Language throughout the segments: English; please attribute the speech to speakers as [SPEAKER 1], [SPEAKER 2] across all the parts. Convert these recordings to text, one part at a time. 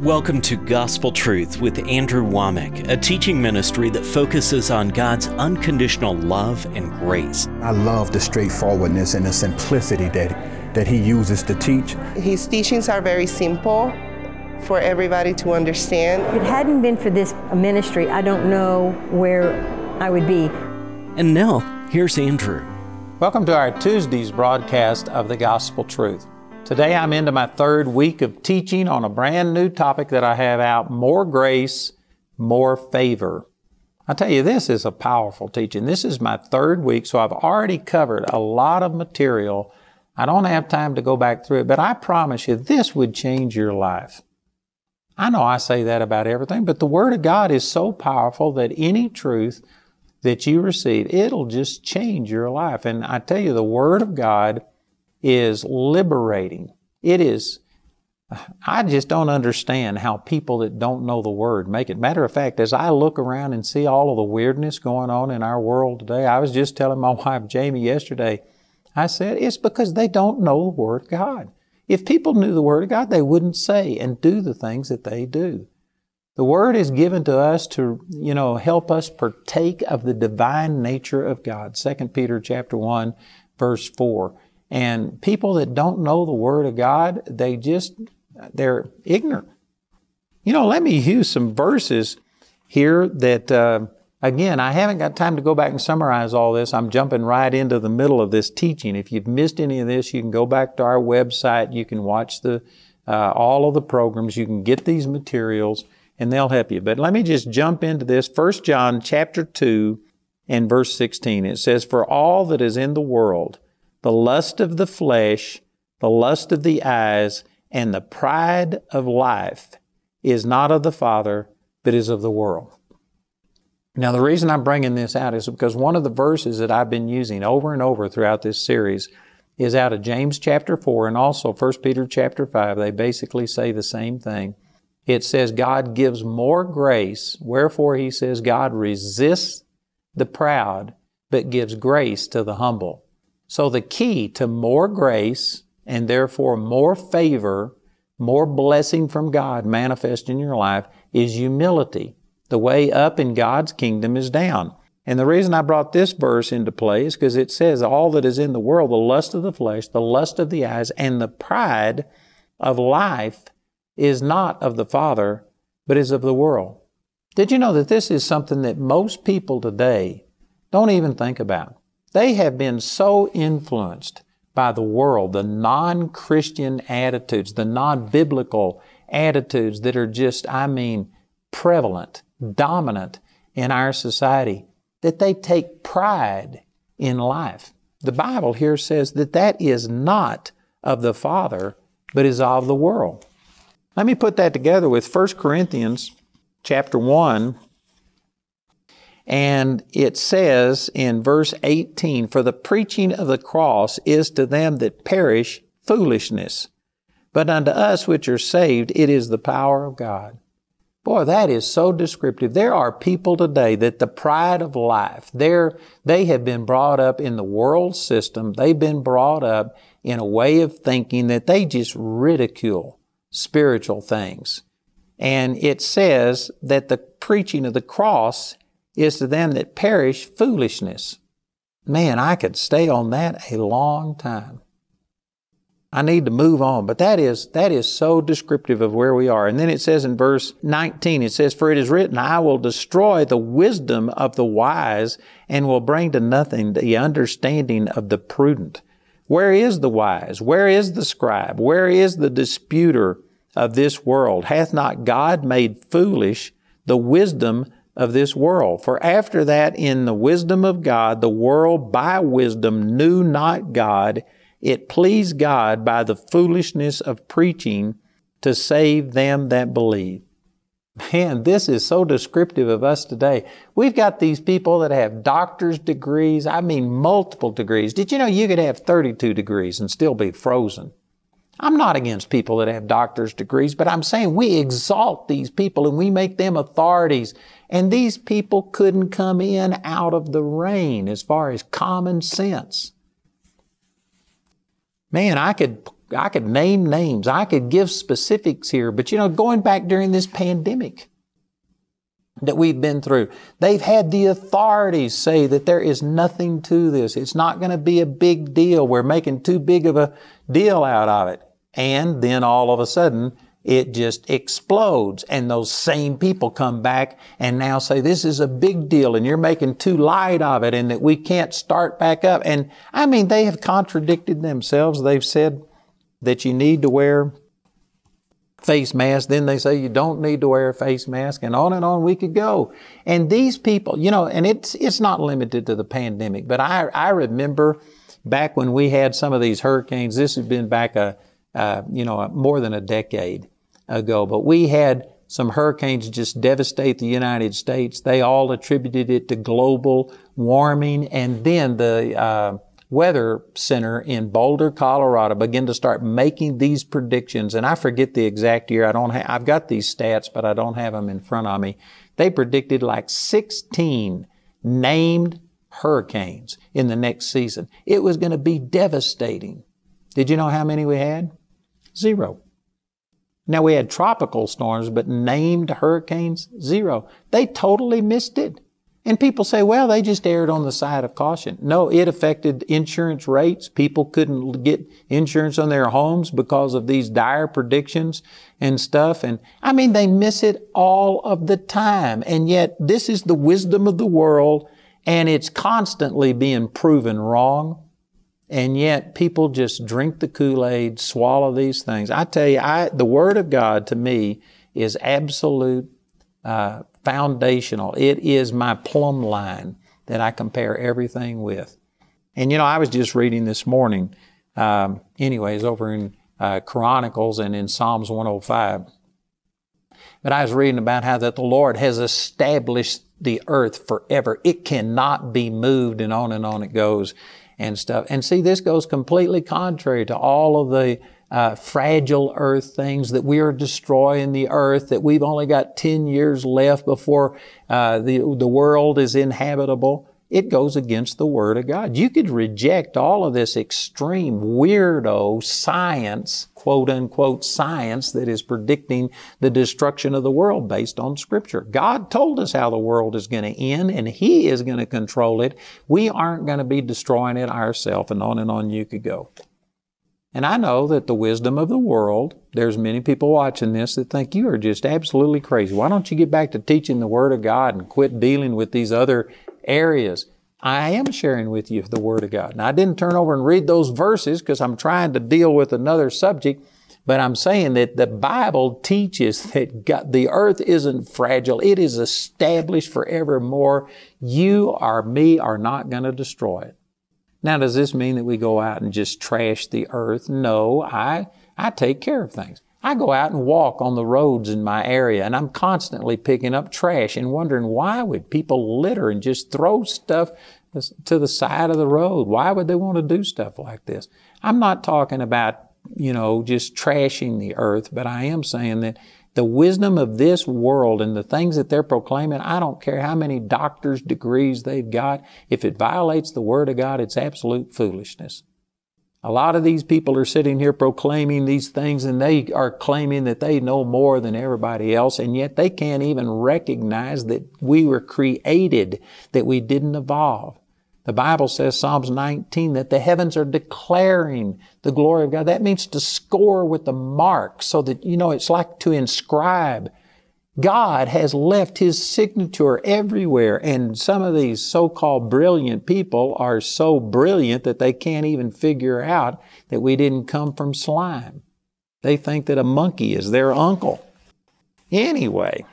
[SPEAKER 1] Welcome to Gospel Truth with Andrew Wommack, a teaching ministry that focuses on God's unconditional love and grace.
[SPEAKER 2] I love the straightforwardness and the simplicity that, that he uses to teach.
[SPEAKER 3] His teachings are very simple for everybody to understand.
[SPEAKER 4] If it hadn't been for this ministry, I don't know where I would be.
[SPEAKER 1] And now, here's Andrew.
[SPEAKER 5] Welcome to our Tuesday's broadcast of the Gospel Truth. Today I'm into my third week of teaching on a brand new topic that I have out more grace, more favor. I tell you, this is a powerful teaching. This is my third week, so I've already covered a lot of material. I don't have time to go back through it, but I promise you, this would change your life. I know I say that about everything, but the Word of God is so powerful that any truth that you receive, it'll just change your life. And I tell you, the Word of God is liberating. It is, I just don't understand how people that don't know the Word make it. Matter of fact, as I look around and see all of the weirdness going on in our world today, I was just telling my wife Jamie yesterday, I said, it's because they don't know the Word of God. If people knew the Word of God, they wouldn't say and do the things that they do. The Word is given to us to, you know, help us partake of the divine nature of God. 2 Peter chapter 1, verse 4. And people that don't know the Word of God, they just, they're ignorant. You know, let me use some verses here that, uh, again, I haven't got time to go back and summarize all this. I'm jumping right into the middle of this teaching. If you've missed any of this, you can go back to our website. You can watch the, uh, all of the programs. You can get these materials and they'll help you. But let me just jump into this. 1 John chapter 2 and verse 16. It says, For all that is in the world, the lust of the flesh, the lust of the eyes, and the pride of life is not of the Father, but is of the world. Now, the reason I'm bringing this out is because one of the verses that I've been using over and over throughout this series is out of James chapter 4 and also 1 Peter chapter 5. They basically say the same thing. It says God gives more grace, wherefore he says God resists the proud, but gives grace to the humble. So the key to more grace and therefore more favor, more blessing from God manifest in your life is humility. The way up in God's kingdom is down. And the reason I brought this verse into play is because it says all that is in the world, the lust of the flesh, the lust of the eyes, and the pride of life is not of the Father, but is of the world. Did you know that this is something that most people today don't even think about? They have been so influenced by the world, the non Christian attitudes, the non biblical attitudes that are just, I mean, prevalent, dominant in our society, that they take pride in life. The Bible here says that that is not of the Father, but is of the world. Let me put that together with 1 Corinthians chapter 1 and it says in verse 18, For the preaching of the cross is to them that perish foolishness, but unto us which are saved it is the power of God. Boy, that is so descriptive. There are people today that the pride of life, they have been brought up in the world system. They've been brought up in a way of thinking that they just ridicule spiritual things. And it says that the preaching of the cross is to them that perish foolishness. Man, I could stay on that a long time. I need to move on, but that is, that is so descriptive of where we are. And then it says in verse 19, it says, For it is written, I will destroy the wisdom of the wise and will bring to nothing the understanding of the prudent. Where is the wise? Where is the scribe? Where is the disputer of this world? Hath not God made foolish the wisdom of this world. For after that, in the wisdom of God, the world by wisdom knew not God. It pleased God by the foolishness of preaching to save them that believe. Man, this is so descriptive of us today. We've got these people that have doctor's degrees, I mean multiple degrees. Did you know you could have 32 degrees and still be frozen? I'm not against people that have doctor's degrees, but I'm saying we exalt these people and we make them authorities. And these people couldn't come in out of the rain as far as common sense. Man, I could I could name names. I could give specifics here. But you know, going back during this pandemic that we've been through, they've had the authorities say that there is nothing to this. It's not going to be a big deal. We're making too big of a deal out of it. And then all of a sudden, it just explodes. And those same people come back and now say, this is a big deal and you're making too light of it and that we can't start back up. And I mean, they have contradicted themselves. They've said that you need to wear face mask. Then they say you don't need to wear a face mask and on and on we could go. And these people, you know, and it's, it's not limited to the pandemic, but I, I remember back when we had some of these hurricanes, this has been back a, uh, you know, more than a decade ago. But we had some hurricanes just devastate the United States. They all attributed it to global warming. And then the uh, Weather Center in Boulder, Colorado began to start making these predictions. And I forget the exact year. I don't have, I've got these stats, but I don't have them in front of me. They predicted like 16 named hurricanes in the next season. It was going to be devastating. Did you know how many we had? Zero. Now we had tropical storms, but named hurricanes, zero. They totally missed it. And people say, well, they just erred on the side of caution. No, it affected insurance rates. People couldn't get insurance on their homes because of these dire predictions and stuff. And I mean, they miss it all of the time. And yet this is the wisdom of the world and it's constantly being proven wrong. And yet people just drink the Kool-Aid, swallow these things. I tell you, I, the Word of God to me is absolute, uh, foundational. It is my plumb line that I compare everything with. And you know, I was just reading this morning, um, anyways, over in uh, Chronicles and in Psalms 105. But I was reading about how that the Lord has established the earth forever. It cannot be moved and on and on it goes and stuff. And see, this goes completely contrary to all of the uh, fragile earth things that we are destroying the earth, that we've only got 10 years left before uh, the, the world is inhabitable it goes against the Word of God. You could reject all of this extreme weirdo science, quote unquote science that is predicting the destruction of the world based on Scripture. God told us how the world is going to end and He is going to control it. We aren't going to be destroying it ourselves and on and on you could go. And I know that the wisdom of the world, there's many people watching this that think you are just absolutely crazy. Why don't you get back to teaching the Word of God and quit dealing with these other areas. I am sharing with you the Word of God. Now, I didn't turn over and read those verses because I'm trying to deal with another subject, but I'm saying that the Bible teaches that God, the earth isn't fragile. It is established forevermore. You or me are not going to destroy it. Now, does this mean that we go out and just trash the earth? No, I, I take care of things. I go out and walk on the roads in my area and I'm constantly picking up trash and wondering why would people litter and just throw stuff to the side of the road? Why would they want to do stuff like this? I'm not talking about, you know, just trashing the earth, but I am saying that the wisdom of this world and the things that they're proclaiming, I don't care how many doctor's degrees they've got. If it violates the Word of God, it's absolute foolishness. A lot of these people are sitting here proclaiming these things and they are claiming that they know more than everybody else and yet they can't even recognize that we were created, that we didn't evolve. The Bible says, Psalms 19, that the heavens are declaring the glory of God. That means to score with the mark so that, you know, it's like to inscribe God has left His signature everywhere. And some of these so-called brilliant people are so brilliant that they can't even figure out that we didn't come from slime. They think that a monkey is their uncle. Anyway,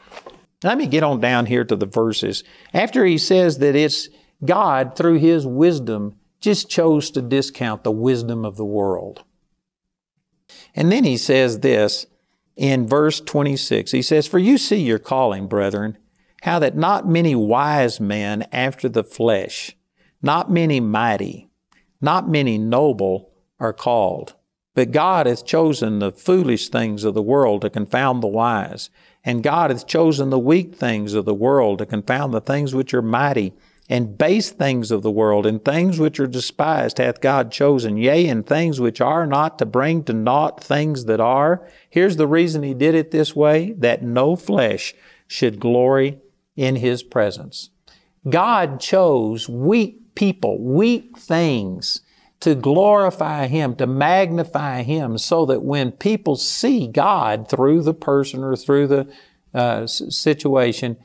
[SPEAKER 5] let me get on down here to the verses. After he says that it's God, through His wisdom, just chose to discount the wisdom of the world. And then he says this, in verse 26. He says, For you see your calling, brethren, how that not many wise men after the flesh, not many mighty, not many noble are called. But God hath chosen the foolish things of the world to confound the wise. And God hath chosen the weak things of the world to confound the things which are mighty, and base things of the world, and things which are despised hath God chosen, yea, and things which are not, to bring to naught things that are. Here's the reason he did it this way, that no flesh should glory in his presence. God chose weak people, weak things, to glorify Him, to magnify Him, so that when people see God through the person or through the uh, situation,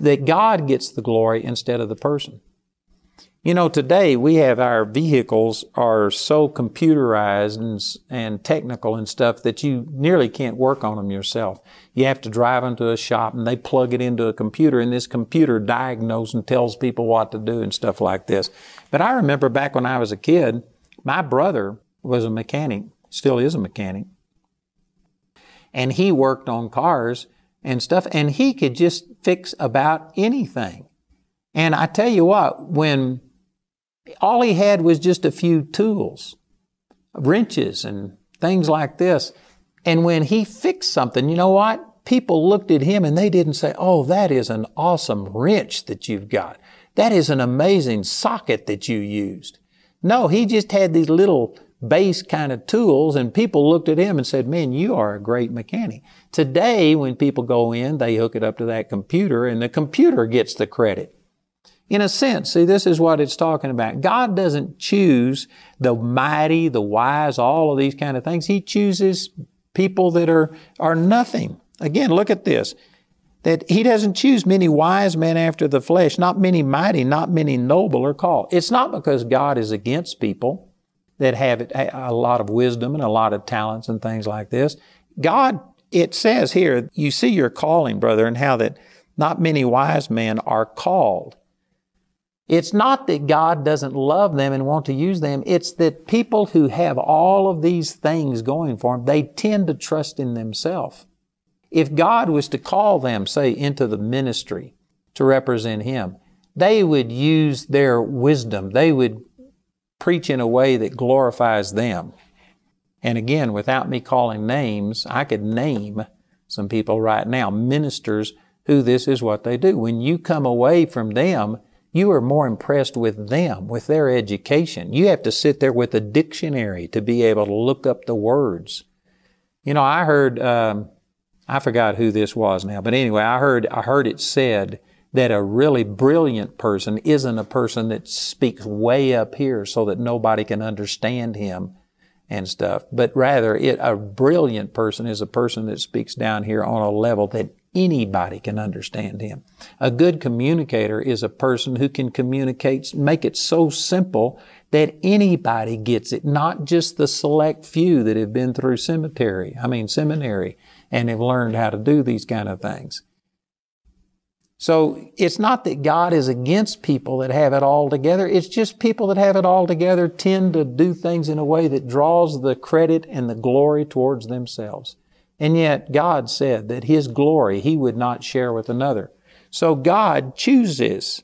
[SPEAKER 5] that God gets the glory instead of the person. You know, today we have our vehicles are so computerized and, and technical and stuff that you nearly can't work on them yourself. You have to drive them to a shop and they plug it into a computer and this computer diagnoses and tells people what to do and stuff like this. But I remember back when I was a kid, my brother was a mechanic, still is a mechanic, and he worked on cars and stuff, and he could just fix about anything. And I tell you what, when all he had was just a few tools, wrenches and things like this, and when he fixed something, you know what? People looked at him and they didn't say, Oh, that is an awesome wrench that you've got. That is an amazing socket that you used. No, he just had these little base kind of tools and people looked at him and said, man, you are a great mechanic. Today, when people go in, they hook it up to that computer and the computer gets the credit. In a sense, see, this is what it's talking about. God doesn't choose the mighty, the wise, all of these kind of things. He chooses people that are, are nothing. Again, look at this that he doesn't choose many wise men after the flesh, not many mighty, not many noble are called. It's not because God is against people that have a lot of wisdom and a lot of talents and things like this. God, it says here, you see your calling, brother, and how that not many wise men are called. It's not that God doesn't love them and want to use them. It's that people who have all of these things going for them, they tend to trust in themselves. If God was to call them, say, into the ministry to represent Him, they would use their wisdom. They would preach in a way that glorifies them. And again, without me calling names, I could name some people right now, ministers, who this is what they do. When you come away from them, you are more impressed with them, with their education. You have to sit there with a dictionary to be able to look up the words. You know, I heard um, I forgot who this was now, but anyway, I heard, I heard it said that a really brilliant person isn't a person that speaks way up here so that nobody can understand him and stuff, but rather it, a brilliant person is a person that speaks down here on a level that anybody can understand him. A good communicator is a person who can communicate, make it so simple that anybody gets it, not just the select few that have been through cemetery, I mean seminary and have learned how to do these kind of things. So it's not that God is against people that have it all together. It's just people that have it all together tend to do things in a way that draws the credit and the glory towards themselves. And yet God said that His glory He would not share with another. So God chooses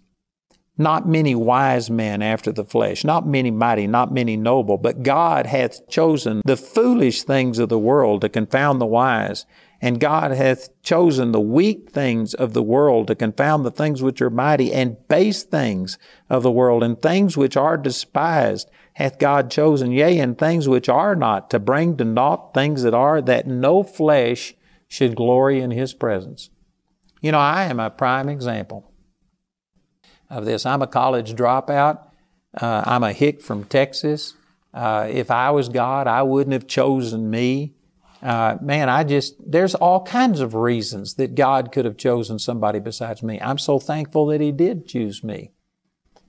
[SPEAKER 5] not many wise men after the flesh, not many mighty, not many noble, but God hath chosen the foolish things of the world to confound the wise. And God hath chosen the weak things of the world to confound the things which are mighty, and base things of the world, and things which are despised hath God chosen, yea, and things which are not, to bring to naught things that are, that no flesh should glory in His presence. You know, I am a prime example of this. I'm a college dropout. Uh, I'm a hick from Texas. Uh, if I was God, I wouldn't have chosen me. Uh, man, I just, there's all kinds of reasons that God could have chosen somebody besides me. I'm so thankful that He did choose me.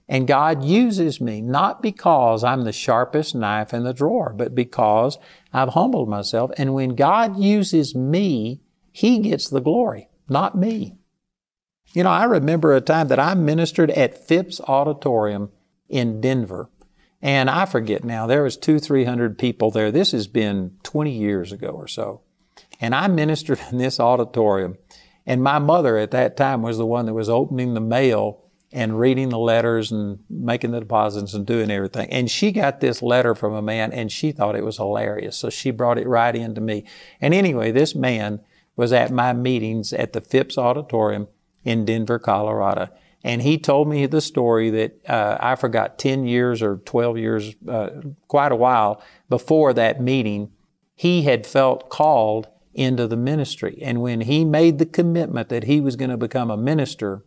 [SPEAKER 5] And God uses me not because I'm the sharpest knife in the drawer, but because I've humbled myself. And when God uses me, He gets the glory, not me. You know, I remember a time that I ministered at Phipps Auditorium in Denver. And I forget now, there was two, three hundred people there. This has been 20 years ago or so. And I ministered in this auditorium. And my mother at that time was the one that was opening the mail and reading the letters and making the deposits and doing everything. And she got this letter from a man and she thought it was hilarious. So she brought it right into me. And anyway, this man was at my meetings at the Phipps Auditorium in Denver, Colorado. And he told me the story that uh, I forgot 10 years or 12 years, uh, quite a while before that meeting, he had felt called into the ministry. And when he made the commitment that he was going to become a minister,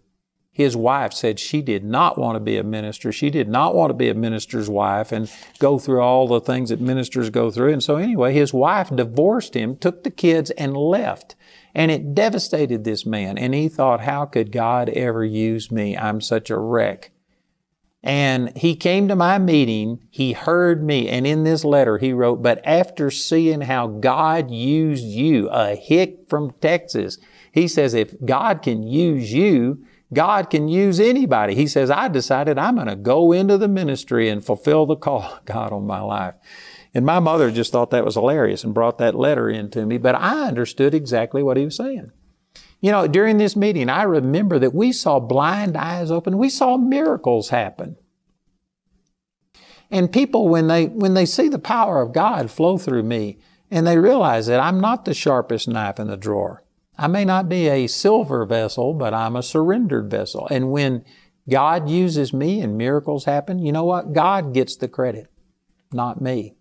[SPEAKER 5] his wife said she did not want to be a minister. She did not want to be a minister's wife and go through all the things that ministers go through. And so anyway, his wife divorced him, took the kids and left. And it devastated this man. And he thought, how could God ever use me? I'm such a wreck. And he came to my meeting, he heard me, and in this letter he wrote, but after seeing how God used you, a hick from Texas, he says, if God can use you, God can use anybody. He says, I decided I'm going to go into the ministry and fulfill the call of God on my life. And my mother just thought that was hilarious and brought that letter in to me, but I understood exactly what he was saying. You know, during this meeting, I remember that we saw blind eyes open. We saw miracles happen. And people, when they, when they see the power of God flow through me, and they realize that I'm not the sharpest knife in the drawer. I may not be a silver vessel, but I'm a surrendered vessel. And when God uses me and miracles happen, you know what? God gets the credit, not me.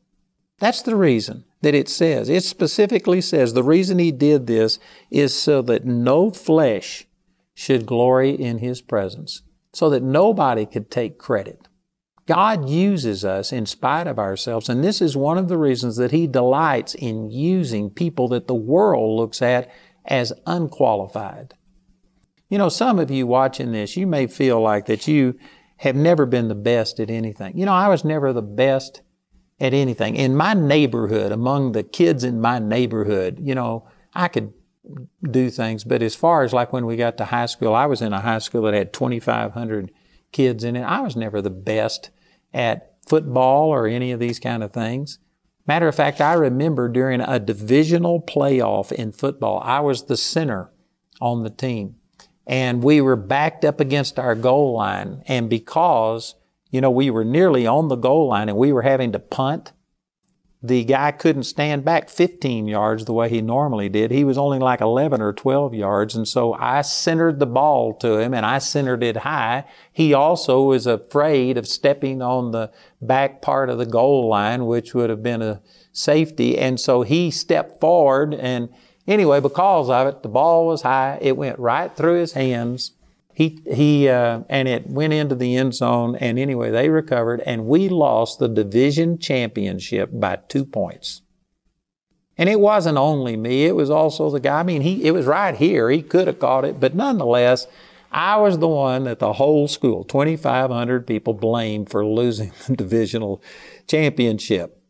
[SPEAKER 5] That's the reason that it says. It specifically says the reason he did this is so that no flesh should glory in his presence, so that nobody could take credit. God uses us in spite of ourselves, and this is one of the reasons that he delights in using people that the world looks at as unqualified. You know, some of you watching this, you may feel like that you have never been the best at anything. You know, I was never the best at anything. In my neighborhood, among the kids in my neighborhood, you know, I could do things, but as far as like when we got to high school, I was in a high school that had 2,500 kids in it. I was never the best at football or any of these kind of things. Matter of fact, I remember during a divisional playoff in football, I was the center on the team. And we were backed up against our goal line. And because, you know, we were nearly on the goal line and we were having to punt, the guy couldn't stand back 15 yards the way he normally did. He was only like 11 or 12 yards. And so I centered the ball to him and I centered it high. He also was afraid of stepping on the back part of the goal line, which would have been a safety. And so he stepped forward and anyway, because of it, the ball was high. It went right through his hands he, he, uh, and it went into the end zone. And anyway, they recovered and we lost the division championship by two points. And it wasn't only me, it was also the guy. I mean, he, it was right here. He could have caught it, but nonetheless, I was the one that the whole school, 2,500 people, blamed for losing the divisional championship.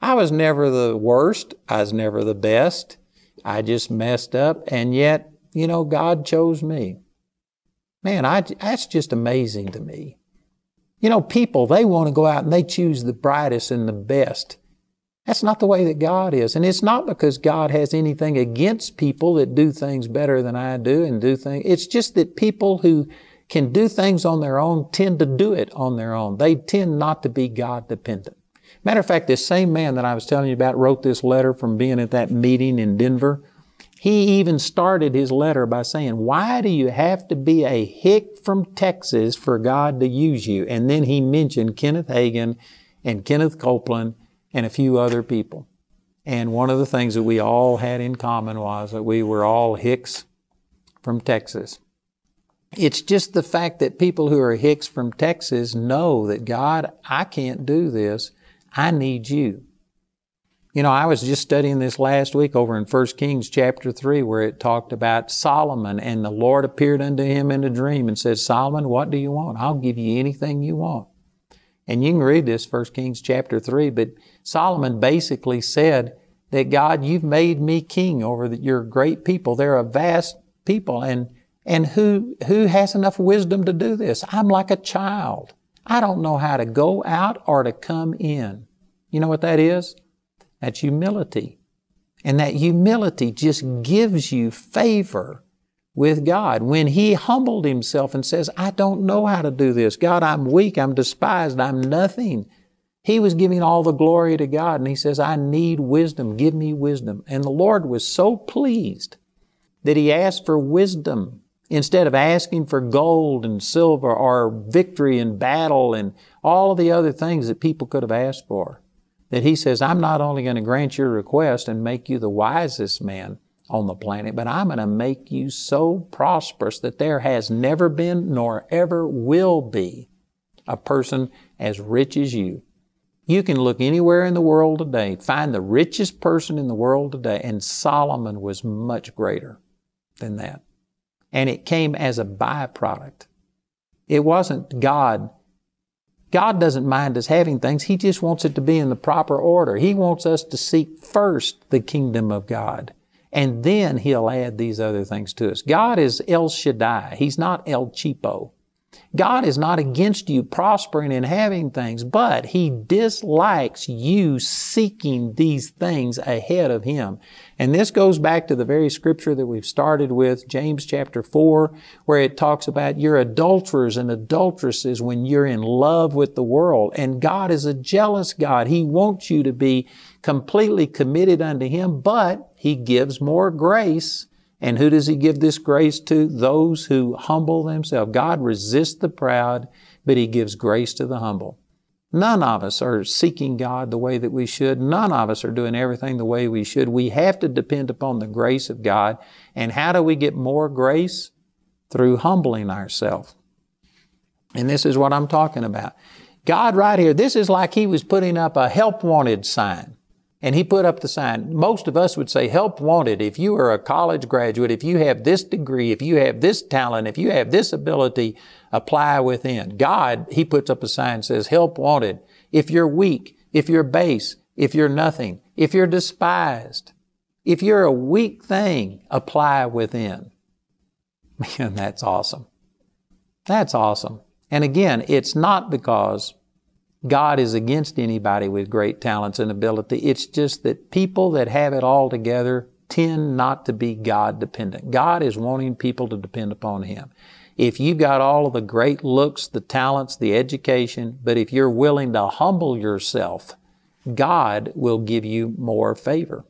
[SPEAKER 5] I was never the worst. I was never the best. I just messed up. And yet, you know, God chose me. Man, I, that's just amazing to me. You know, people, they want to go out and they choose the brightest and the best. That's not the way that God is. And it's not because God has anything against people that do things better than I do and do things. It's just that people who can do things on their own tend to do it on their own. They tend not to be God dependent. Matter of fact, this same man that I was telling you about wrote this letter from being at that meeting in Denver. He even started his letter by saying, Why do you have to be a hick from Texas for God to use you? And then he mentioned Kenneth Hagin and Kenneth Copeland and a few other people. And one of the things that we all had in common was that we were all hicks from Texas. It's just the fact that people who are hicks from Texas know that God, I can't do this. I need you. You know, I was just studying this last week over in 1 Kings chapter 3 where it talked about Solomon and the Lord appeared unto him in a dream and said, Solomon, what do you want? I'll give you anything you want. And you can read this 1 Kings chapter 3, but Solomon basically said that God, you've made me king over the, your great people. They're a vast people and, and who, who has enough wisdom to do this? I'm like a child. I don't know how to go out or to come in. You know what that is? That's humility. And that humility just gives you favor with God. When he humbled himself and says, I don't know how to do this. God, I'm weak, I'm despised, I'm nothing. He was giving all the glory to God and he says, I need wisdom, give me wisdom. And the Lord was so pleased that he asked for wisdom instead of asking for gold and silver or victory in battle and all of the other things that people could have asked for. That he says, I'm not only going to grant your request and make you the wisest man on the planet, but I'm going to make you so prosperous that there has never been nor ever will be a person as rich as you. You can look anywhere in the world today, find the richest person in the world today, and Solomon was much greater than that and it came as a byproduct. It wasn't God. God doesn't mind us having things. He just wants it to be in the proper order. He wants us to seek first the kingdom of God. And then He'll add these other things to us. God is El Shaddai. He's not El Cheapo. God is not against you prospering and having things, but He dislikes you seeking these things ahead of Him. And this goes back to the very scripture that we've started with, James chapter 4, where it talks about you're adulterers and adulteresses when you're in love with the world. And God is a jealous God. He wants you to be completely committed unto Him, but He gives more grace and who does He give this grace to? Those who humble themselves. God resists the proud, but He gives grace to the humble. None of us are seeking God the way that we should. None of us are doing everything the way we should. We have to depend upon the grace of God. And how do we get more grace? Through humbling ourselves. And this is what I'm talking about. God right here, this is like He was putting up a help wanted sign. And he put up the sign. Most of us would say help wanted. If you are a college graduate, if you have this degree, if you have this talent, if you have this ability, apply within. God, he puts up a sign says help wanted. If you're weak, if you're base, if you're nothing, if you're despised, if you're a weak thing, apply within. Man, that's awesome. That's awesome. And again, it's not because God is against anybody with great talents and ability. It's just that people that have it all together tend not to be God dependent. God is wanting people to depend upon Him. If you've got all of the great looks, the talents, the education, but if you're willing to humble yourself, God will give you more favor.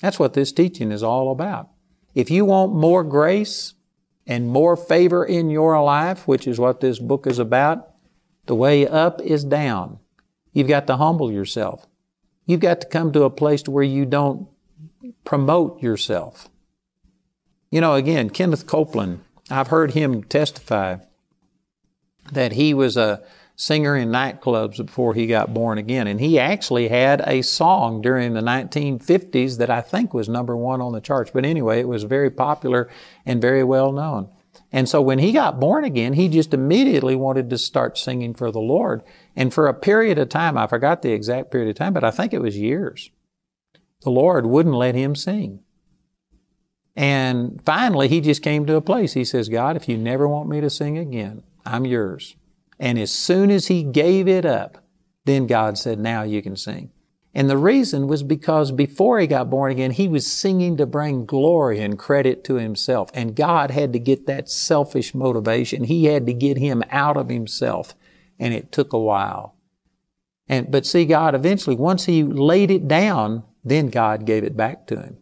[SPEAKER 5] That's what this teaching is all about. If you want more grace and more favor in your life, which is what this book is about, the way up is down. You've got to humble yourself. You've got to come to a place to where you don't promote yourself. You know, again, Kenneth Copeland, I've heard him testify that he was a singer in nightclubs before he got born again. And he actually had a song during the 1950s that I think was number one on the charts. But anyway, it was very popular and very well known. And so when he got born again, he just immediately wanted to start singing for the Lord. And for a period of time, I forgot the exact period of time, but I think it was years, the Lord wouldn't let him sing. And finally, he just came to a place. He says, God, if you never want me to sing again, I'm yours. And as soon as he gave it up, then God said, now you can sing. And the reason was because before he got born again, he was singing to bring glory and credit to himself. And God had to get that selfish motivation. He had to get him out of himself. And it took a while. And, but see, God eventually, once he laid it down, then God gave it back to him.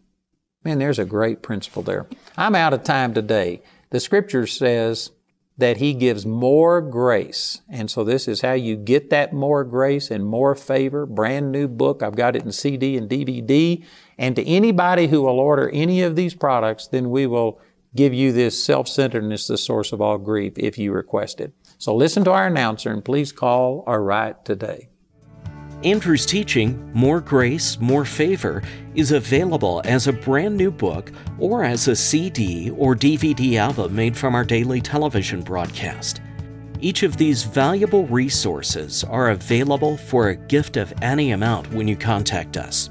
[SPEAKER 5] Man, there's a great principle there. I'm out of time today. The scripture says, that He gives more grace. And so this is how you get that more grace and more favor. Brand new book. I've got it in CD and DVD. And to anybody who will order any of these products, then we will give you this self-centeredness, the source of all grief, if you request it. So listen to our announcer and please call or write today.
[SPEAKER 1] Andrew's teaching, More Grace, More Favor, is available as a brand new book or as a CD or DVD album made from our daily television broadcast. Each of these valuable resources are available for a gift of any amount when you contact us.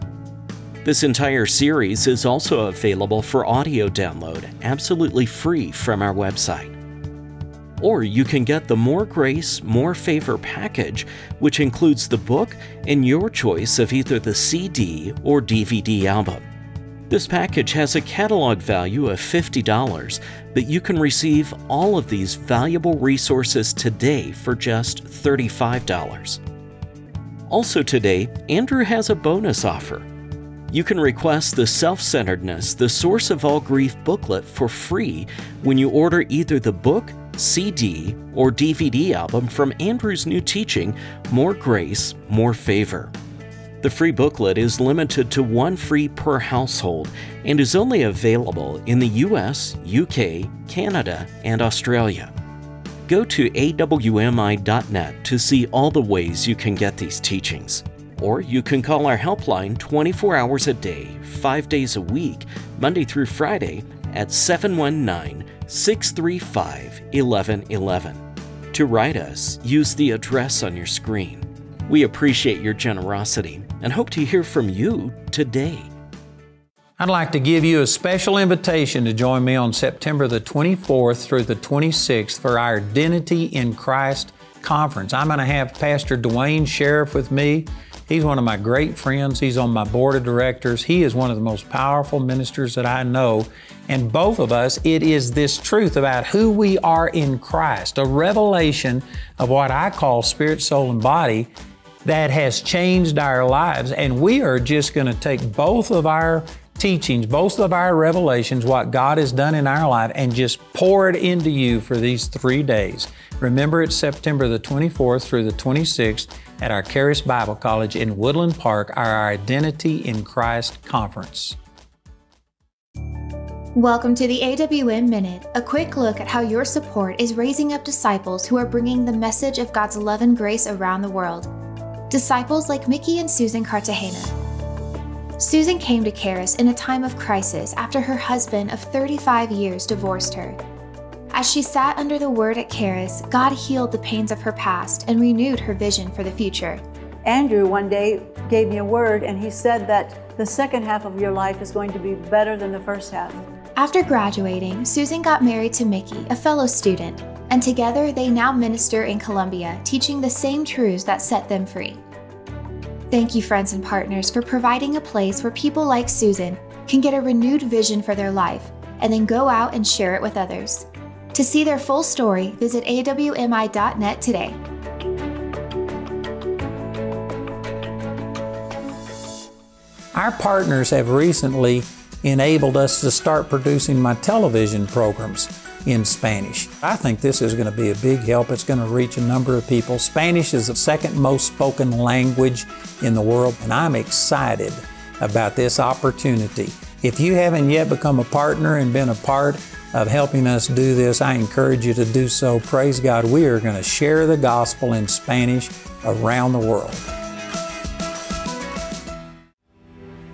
[SPEAKER 1] This entire series is also available for audio download absolutely free from our website. Or you can get the More Grace, More Favor package, which includes the book and your choice of either the CD or DVD album. This package has a catalog value of $50, but you can receive all of these valuable resources today for just $35. Also, today, Andrew has a bonus offer You can request the Self Centeredness, the Source of All Grief booklet for free when you order either the book, CD, or DVD album from Andrew's new teaching, More Grace, More Favor. The free booklet is limited to one free per household and is only available in the US, UK, Canada, and Australia. Go to awmi.net to see all the ways you can get these teachings. Or you can call our helpline 24 hours a day, 5 days a week, Monday through Friday at 719 635 1111. To write us, use the address on your screen. We appreciate your generosity and hope to hear from you today.
[SPEAKER 5] I'd like to give you a special invitation to join me on September the 24th through the 26th for our Identity in Christ conference. I'm going to have Pastor Duane Sheriff with me. He's one of my great friends. He's on my board of directors. He is one of the most powerful ministers that I know. And both of us, it is this truth about who we are in Christ, a revelation of what I call spirit, soul, and body that has changed our lives. And we are just going to take both of our teachings, both of our revelations, what God has done in our life, and just pour it into you for these three days. Remember, it's September the 24th through the 26th at our Charis Bible College in Woodland Park, our Identity in Christ Conference.
[SPEAKER 6] Welcome to the AWM Minute, a quick look at how your support is raising up disciples who are bringing the message of God's love and grace around the world. Disciples like Mickey and Susan Cartagena. Susan came to Charis in a time of crisis after her husband of 35 years divorced her. As she sat under the word at Charis, God healed the pains of her past and renewed her vision for the future.
[SPEAKER 7] Andrew one day gave me a word, and he said that the second half of your life is going to be better than the first half.
[SPEAKER 6] After graduating, Susan got married to Mickey, a fellow student, and together they now minister in Colombia, teaching the same truths that set them free. Thank you, friends and partners, for providing a place where people like Susan can get a renewed vision for their life and then go out and share it with others. To see their full story, visit awmi.net today.
[SPEAKER 5] Our partners have recently enabled us to start producing my television programs in Spanish. I think this is going to be a big help. It's going to reach a number of people. Spanish is the second most spoken language in the world, and I'm excited about this opportunity. If you haven't yet become a partner and been a part of helping us do this, I encourage you to do so. Praise God, we are going to share the gospel in Spanish around the world.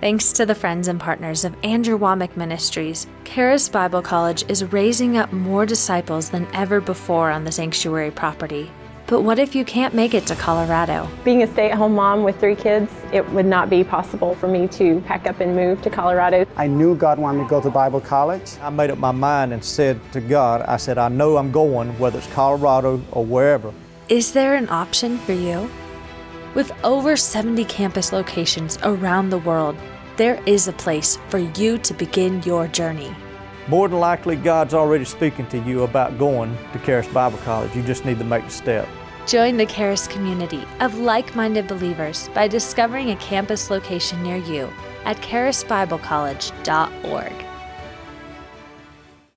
[SPEAKER 8] Thanks to the friends and partners of Andrew Wommack Ministries, Charis Bible College is raising up more disciples than ever before on the sanctuary property. But what if you can't make it to Colorado?
[SPEAKER 9] Being a stay at home mom with three kids, it would not be possible for me to pack up and move to Colorado.
[SPEAKER 10] I knew God wanted me to go to Bible college.
[SPEAKER 11] I made up my mind and said to God, I said, I know I'm going, whether it's Colorado or wherever.
[SPEAKER 8] Is there an option for you? With over 70 campus locations around the world, there is a place for you to begin your journey.
[SPEAKER 11] More than likely, God's already speaking to you about going to Charis Bible College. You just need to make the step.
[SPEAKER 8] Join the Charis community of like minded believers by discovering a campus location near you at charisbiblecollege.org.